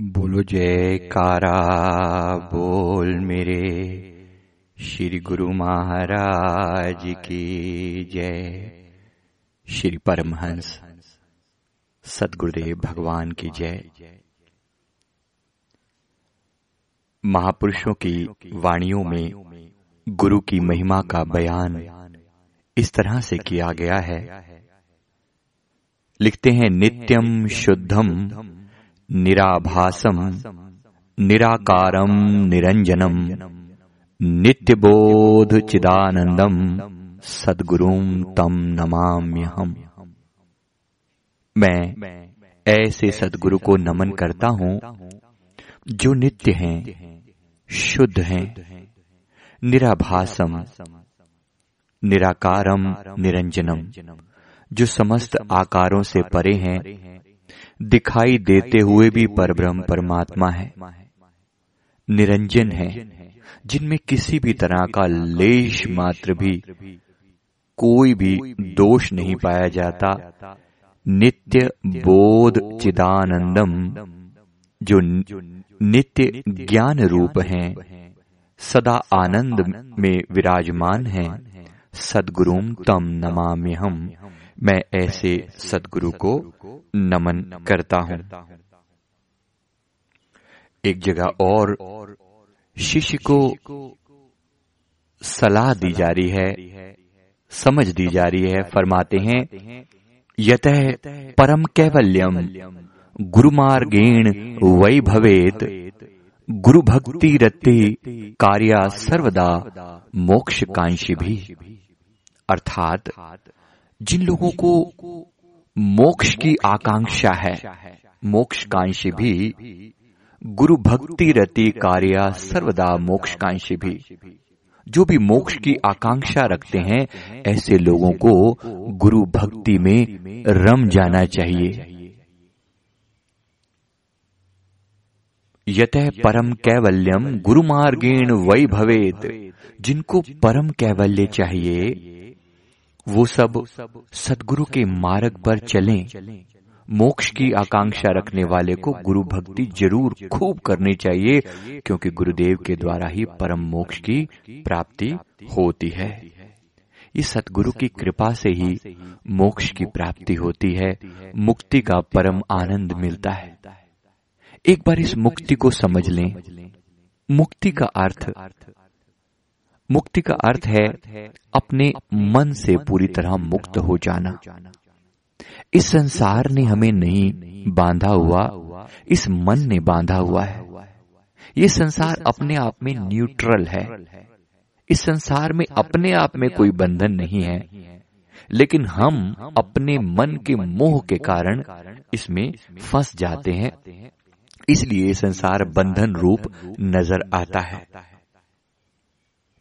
बोलो जयकारा, बोल मेरे। श्री गुरु महाराज की जय। श्री परमहंस, सदगुरुदेव भगवान की जय। महापुरुषों की वाणियों में गुरु की महिमा का बयान इस तरह से किया गया है। लिखते हैं नित्यम शुद्धम निराभासम, निराकारम निरंजनम नित्यबोध चिदानंदम सदगुरुम तम नमाम्यहम। मैं ऐसे सदगुरु को नमन करता हूँ, जो नित्य हैं, शुद्ध हैं, निराभासम, निराकारम निरंजनम जो समस्त आकारों से परे हैं दिखाई देते हुए भी परब्रह्म परमात्मा है। निरंजन है जिनमें किसी भी तरह का लेश मात्र भी कोई भी दोष नहीं पाया जाता। नित्य बोध चिदानंदम जो नित्य ज्ञान रूप हैं सदा आनंद में विराजमान हैं। सदगुरुम तम नमाम्य हम मैं ऐसे सदगुरु को नमन करता हूँ। एक जगह और शिष्य को सलाह दी जा रही है समझ दी जा रही है फरमाते हैं यत परम कैवल्यम गुरु मार्गेण वै भवेत गुरु भक्ति रति कार्या सर्वदा मोक्ष कांक्षी भी। अर्थात जिन लोगों को मोक्ष की आकांक्षा है मोक्ष कांक्षी भी, गुरु भक्ति रति कार्य सर्वदा मोक्ष कांक्षी भी। जो भी मोक्ष की आकांक्षा रखते हैं, ऐसे लोगों को गुरु भक्ति में रम जाना चाहिए। यत परम कैवल्यम गुरु मार्गेण वही भवेत जिनको परम कैवल्य चाहिए वो सब सदगुरु के मार्ग पर चलें। मोक्ष की आकांक्षा रखने वाले को गुरु भक्ति ज़रूर खूब करनी चाहिए, क्योंकि गुरुदेव के द्वारा ही परम मोक्ष की प्राप्ति होती है। इस सतगुरु की कृपा से ही मोक्ष की प्राप्ति होती है, मुक्ति का परम आनंद मिलता है। एक बार इस मुक्ति को समझ लें। मुक्ति का अर्थ मुक्ति का अर्थ है अपने मन से पूरी तरह मुक्त हो जाना। इस संसार ने हमें नहीं बांधा हुआ, इस मन ने बांधा हुआ है। ये संसार अपने आप में न्यूट्रल है। इस संसार में अपने आप में कोई बंधन नहीं है। लेकिन हम अपने मन के मोह के कारण इसमें फंस जाते हैं। इसलिए संसार बंधन रूप नज़र आता है।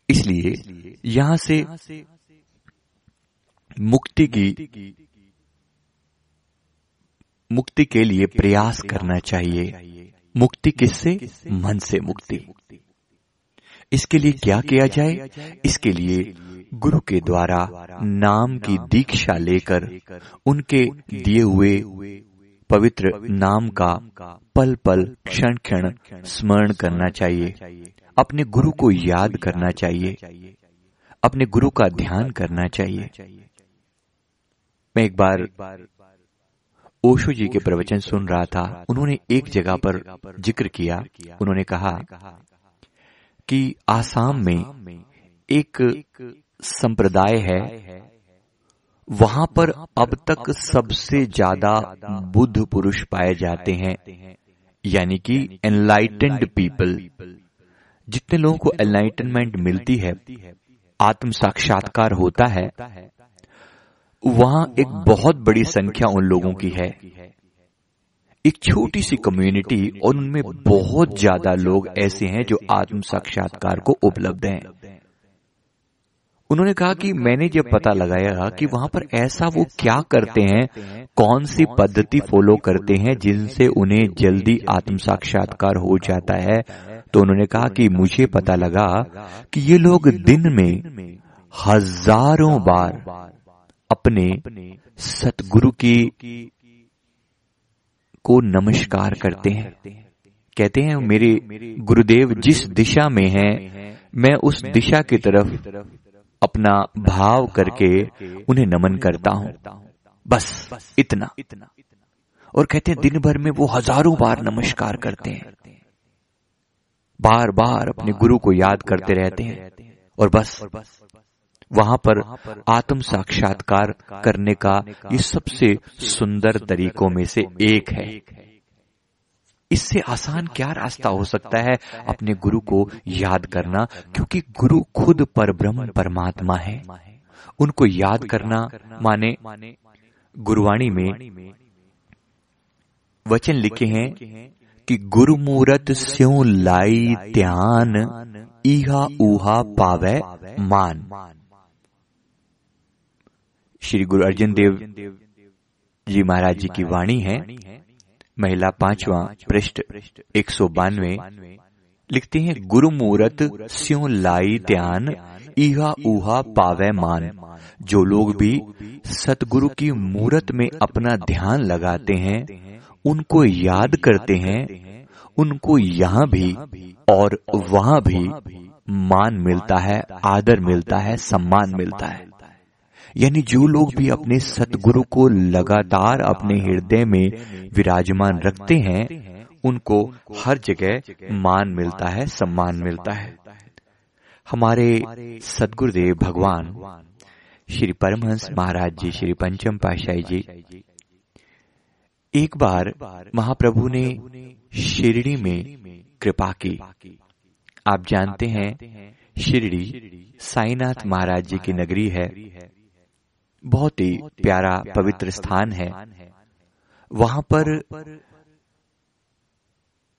इसलिए यहाँ से मुक्ति की मुक्ति के लिए प्रयास करना चाहिए। मुक्ति किससे? मन से मुक्ति। इसके लिए क्या किया जाए? इसके लिए गुरु के द्वारा नाम की दीक्षा लेकर उनके दिए हुए पवित्र नाम का पल पल क्षण क्षण स्मरण करना चाहिए। अपने गुरु को याद करना चाहिए। अपने गुरु का ध्यान करना चाहिए। मैं एक बार ओशो जी के प्रवचन सुन रहा था। उन्होंने एक जगह पर ज़िक्र किया। उन्होंने कहा कि आसाम में एक संप्रदाय है। वहाँ पर अब तक सबसे ज़्यादा बुद्ध पुरुष पाए जाते हैं। यानी कि एनलाइटेंड पीपल जितने लोगों को एनलाइटनमेंट मिलती है आत्म साक्षात्कार होता है, वहाँ एक बहुत बड़ी संख्या उन लोगों की है। एक छोटी सी कम्युनिटी और उनमें बहुत ज़्यादा लोग ऐसे हैं जो आत्म साक्षात्कार को उपलब्ध हैं। उन्होंने कहा कि मैंने जब पता लगाया कि वहाँ पर ऐसा वो क्या करते हैं, कौन सी पद्धति फॉलो करते हैं जिनसे उन्हें जल्दी आत्म साक्षात्कार हो जाता है तो उन्होंने कहा कि मुझे पता लगा कि ये लोग दिन में हज़ारों बार अपने सतगुरु की को नमस्कार करते हैं। कहते हैं, मेरे गुरुदेव, जिस दिशा में हैं, मैं उस दिशा की तरफ़ अपना भाव करके उन्हें नमन करता हूँ। बस इतना। और कहते हैं, दिन भर में वो हज़ारों बार नमस्कार करते हैं। बार बार अपने गुरु को याद करते रहते हैं। और बस, वहाँ पर आत्म साक्षात्कार करने का ये सबसे सुंदर तरीकों में से एक है। इससे आसान क्या रास्ता हो सकता है अपने गुरु को याद करना? क्योंकि गुरु खुद पर ब्रह्म परमात्मा है। उनको याद करना माने गुरुवाणी में वचन लिखे हैं कि गुरुमूरत स्यो लाई ध्यान इहा उहा पावे मान। श्री गुरु अर्जन देव जी महाराज जी की वाणी है, महिला पांचवा पृष्ठ एक सौ बानवे। लिखते हैं गुरु मूरत स्यो लाई ध्यान इहा ऊहा पावे मान। जो लोग भी सतगुरु की मूरत में अपना ध्यान लगाते हैं उनको याद करते हैं, उनको यहाँ भी और वहाँ भी मान मिलता है, आदर मिलता है, सम्मान मिलता है। यानी जो लोग भी अपने सतगुरु को लगातार अपने हृदय में विराजमान रखते हैं, उनको हर जगह मान मिलता है, सम्मान मिलता है। हमारे सदगुरुदेव भगवान श्री परमहंस महाराज जी, श्री पंचम पाशाही जी एक बार महाप्रभु ने शिरडी में कृपा की। आप जानते हैं, शिरडी साईनाथ महाराज जी की नगरी है। बहुत ही प्यारा, पवित्र स्थान है। वहाँ पर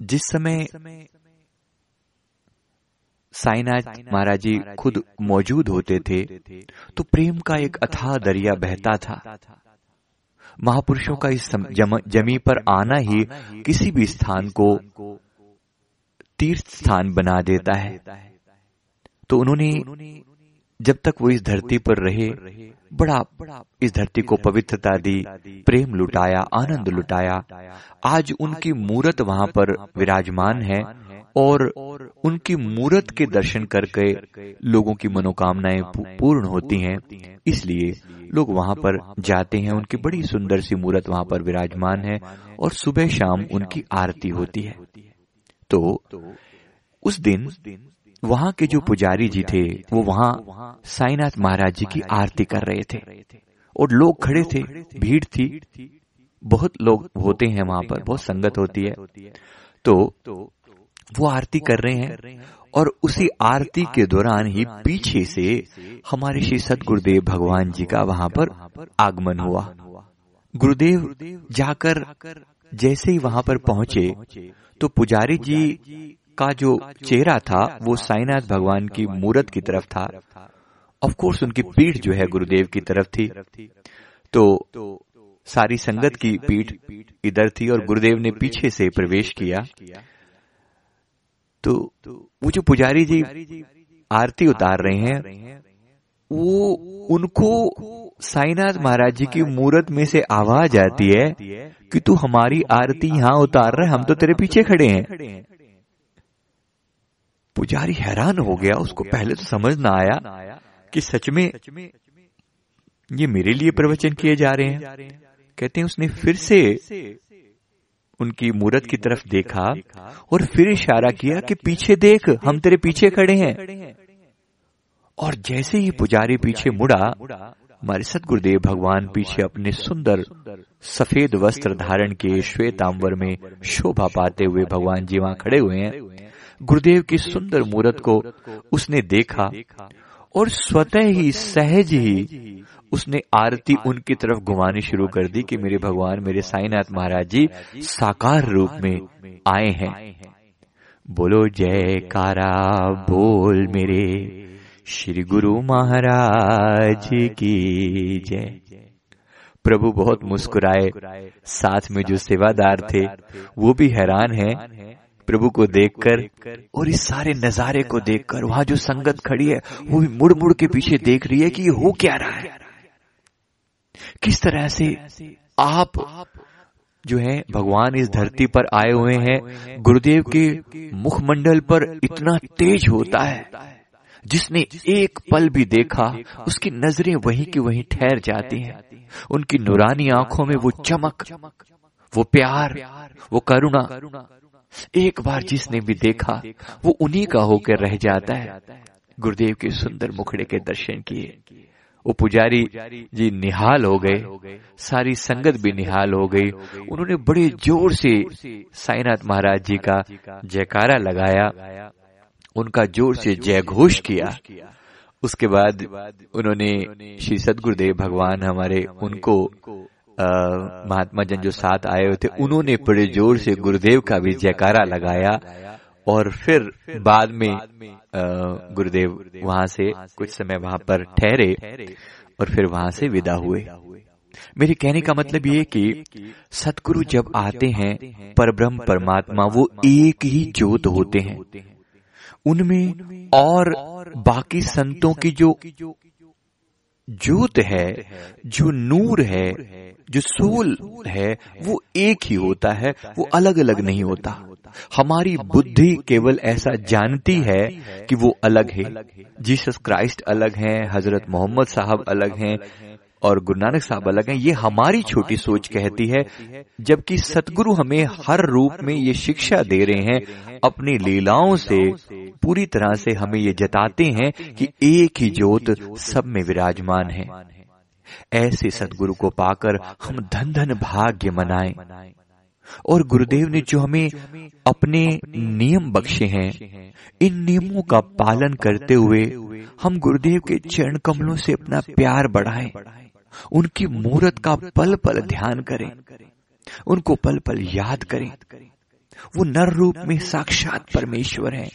जिस समय साईनाथ महाराज जी खुद मौजूद होते थे तो प्रेम का एक अथाह दरिया बहता था। महापुरुषों का इस जमी पर आना ही किसी भी स्थान को तीर्थ स्थान बना देता है। तो उन्होंने जब तक वो इस धरती पर रहे, बड़ा इस धरती को पवित्रता दी, प्रेम लुटाया, आनंद लुटाया। आज उनकी मूरत वहाँ पर विराजमान है। और उनकी मूरत के दर्शन करके लोगों की मनोकामनाएँ पूर्ण होती हैं। इसलिए लोग वहाँ पर जाते हैं। उनकी बड़ी सुंदर सी मूरत वहाँ पर विराजमान है और सुबह शाम उनकी आरती होती है। तो उस दिन वहाँ के जो पुजारी जी थे, वो वहाँ साईनाथ महाराज जी की आरती कर रहे थे और लोग खड़े थे। भीड़ थी। बहुत लोग होते हैं वहाँ पर। बहुत संगत होती है। तो वो आरती कर रहे हैं और उसी आरती के दौरान ही पीछे से हमारे श्री सदगुरुदेव भगवान जी का वहाँ पर आगमन हुआ। गुरुदेव जाकर जैसे ही वहाँ पर पहुँचे तो पुजारी जी का जो चेहरा था, वो साईनाथ भगवान की मूर्त की तरफ़ था। ऑफ़ कोर्स उनकी पीठ जो है गुरुदेव की तरफ़ थी। तो सारी संगत की पीठ इधर थी और गुरुदेव ने पीछे से प्रवेश किया। तो वो जो पुजारी जी आरती उतार रहे हैं, वो उनको साईनाथ महाराज जी की मूर्त में से आवाज़ आती है कि तू हमारी आरती यहाँ उतार रहे हम तो तेरे पीछे खड़े हैं। पुजारी हैरान हो गया, उसको पहले तो समझ ना आया कि सच में ये मेरे लिए प्रवचन किए जा रहे हैं। कहते हैं उसने फिर से उनकी मूर्त की तरफ़ देखा और फिर इशारा किया कि पीछे देख हम तेरे पीछे खड़े हैं। और जैसे ही पुजारी पीछे मुड़ा हमारे सतगुरुदेव भगवान पीछे अपने सुंदर सफ़ेद वस्त्र धारण के श्वेतांबर में शोभा पाते हुए भगवान जी वहाँ खड़े हुए हैं। गुरुदेव की सुंदर मूर्त को उसने देखा। और स्वतः ही सहज ही उसने आरती उनकी तरफ़ घुमानी शुरू कर दी कि मेरे भगवान, मेरे साईनाथ महाराज जी साकार रूप में आए हैं। बोलो जय कारा बोल मेरे। श्री गुरु महाराज की जय। प्रभु बहुत मुस्कुराए, साथ में जो सेवादार थे, वो भी हैरान हैं प्रभु को देखकर और इस सारे नजारे को देखकर वहाँ जो संगत खड़ी है, वो भी मुड़ मुड़ के पीछे देख रही है कि ये हो क्या रहा है। किस तरह से आप जो है, भगवान इस धरती पर आए हुए हैं, गुरुदेव के मुखमंडल पर इतना तेज होता है, जिसने एक पल भी देखा, उसकी नज़रें वहीं की वहीं ठहर जाती हैं। उनकी नुरानी आँखों में वो चमक, वो प्यार, वो करुणा एक बार जिसने भी देखा, वो उन्हीं का होकर रह जाता है। गुरुदेव के सुंदर मुखड़े के दर्शन किए। वो पुजारी जी निहाल हो गए, सारी संगत भी निहाल हो गई। उन्होंने बड़े ज़ोर से साईनाथ महाराज जी का जयकारा लगाया। उनका ज़ोर से जय घोष किया। उसके बाद उन्होंने श्री सदगुरुदेव भगवान हमारे उनको महात्मा जन जो साथ आए हुए थे, उन्होंने बड़े ज़ोर से गुरुदेव का भी जयकारा लगाया और फिर बाद में गुरुदेव वहाँ से कुछ समय वहाँ पर ठहरे और फिर वहाँ से विदा हुए। मेरे कहने का मतलब ये कि सतगुरु जब आते हैं, परब्रह्म, परमात्मा, वो एक ही ज्योत होते हैं। उनमें और बाकी संतों की जो ज्योत है, जो नूर है, जो सोल है, वो एक ही होता है, वो अलग अलग नहीं होता। हमारी बुद्धि केवल ऐसा जानती है कि वो अलग है। जीसस क्राइस्ट अलग हैं, हज़रत मोहम्मद साहब अलग हैं और गुरु नानक साहब अलग हैं। ये हमारी छोटी सोच कहती है, जबकि सतगुरु हमें हर रूप में ये शिक्षा दे रहे हैं, अपनी लीलाओं से पूरी तरह से हमें ये जताते हैं कि एक ही ज्योत सब में विराजमान है। ऐसे सतगुरु को पाकर हम धन धन भाग्य मनाएँ। और गुरुदेव ने जो हमें अपने नियम बख्शे हैं, इन नियमों का पालन करते हुए हम गुरुदेव के चरण कमलों से अपना प्यार बढ़ाएँ। उनकी मूर्त का पल पल ध्यान करें। उनको पल पल याद करें। वो नर रूप में साक्षात परमेश्वर हैं।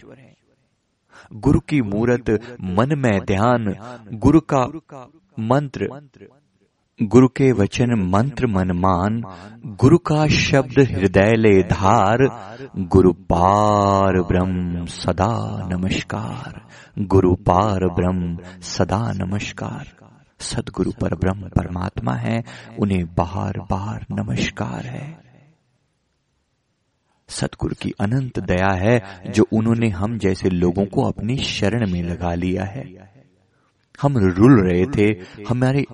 गुरु की मूर्त मन में ध्यान, गुरु का मंत्र। गुरु के वचन मंत्र मन मान, गुरु का शब्द हृदय ले धार। गुरु पार ब्रह्म सदा नमस्कार। गुरु पार ब्रह्म सदा नमस्कार। सदगुरु पर ब्रह्म परमात्मा है, उन्हें बार बार नमस्कार है। सतगुरु की अनंत दया है, जो उन्होंने हम जैसे लोगों को अपनी शरण में लगा लिया है। हम रुल रहे थे, हमारे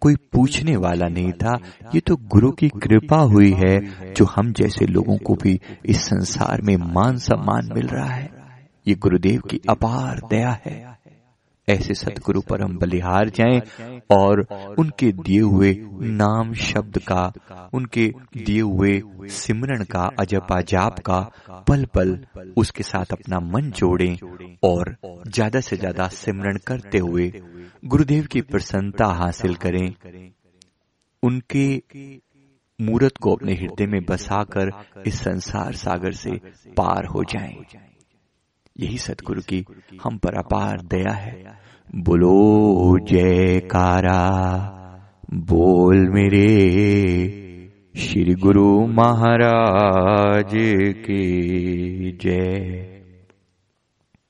कोई पूछने वाला नहीं था, ये तो गुरु की कृपा हुई है, जो हम जैसे लोगों को भी इस संसार में मान सम्मान मिल रहा है। ये गुरुदेव की अपार दया है। ऐसे सतगुरु पर हम बलिहार जाएँ और उनके दिए हुए नाम शब्द का उनके दिए हुए सिमरण का अजपा जाप का पल पल उसके साथ अपना मन जोड़ें और ज़्यादा से ज़्यादा सिमरण करते हुए गुरुदेव की प्रसन्नता हासिल करें। उनके मूर्त को अपने हृदय में बसाकर इस संसार सागर से पार हो जाएँ। यही सतगुरु की हम पर अपार दया है। बोलो जयकारा। बोल मेरे श्री गुरु महाराज की जय।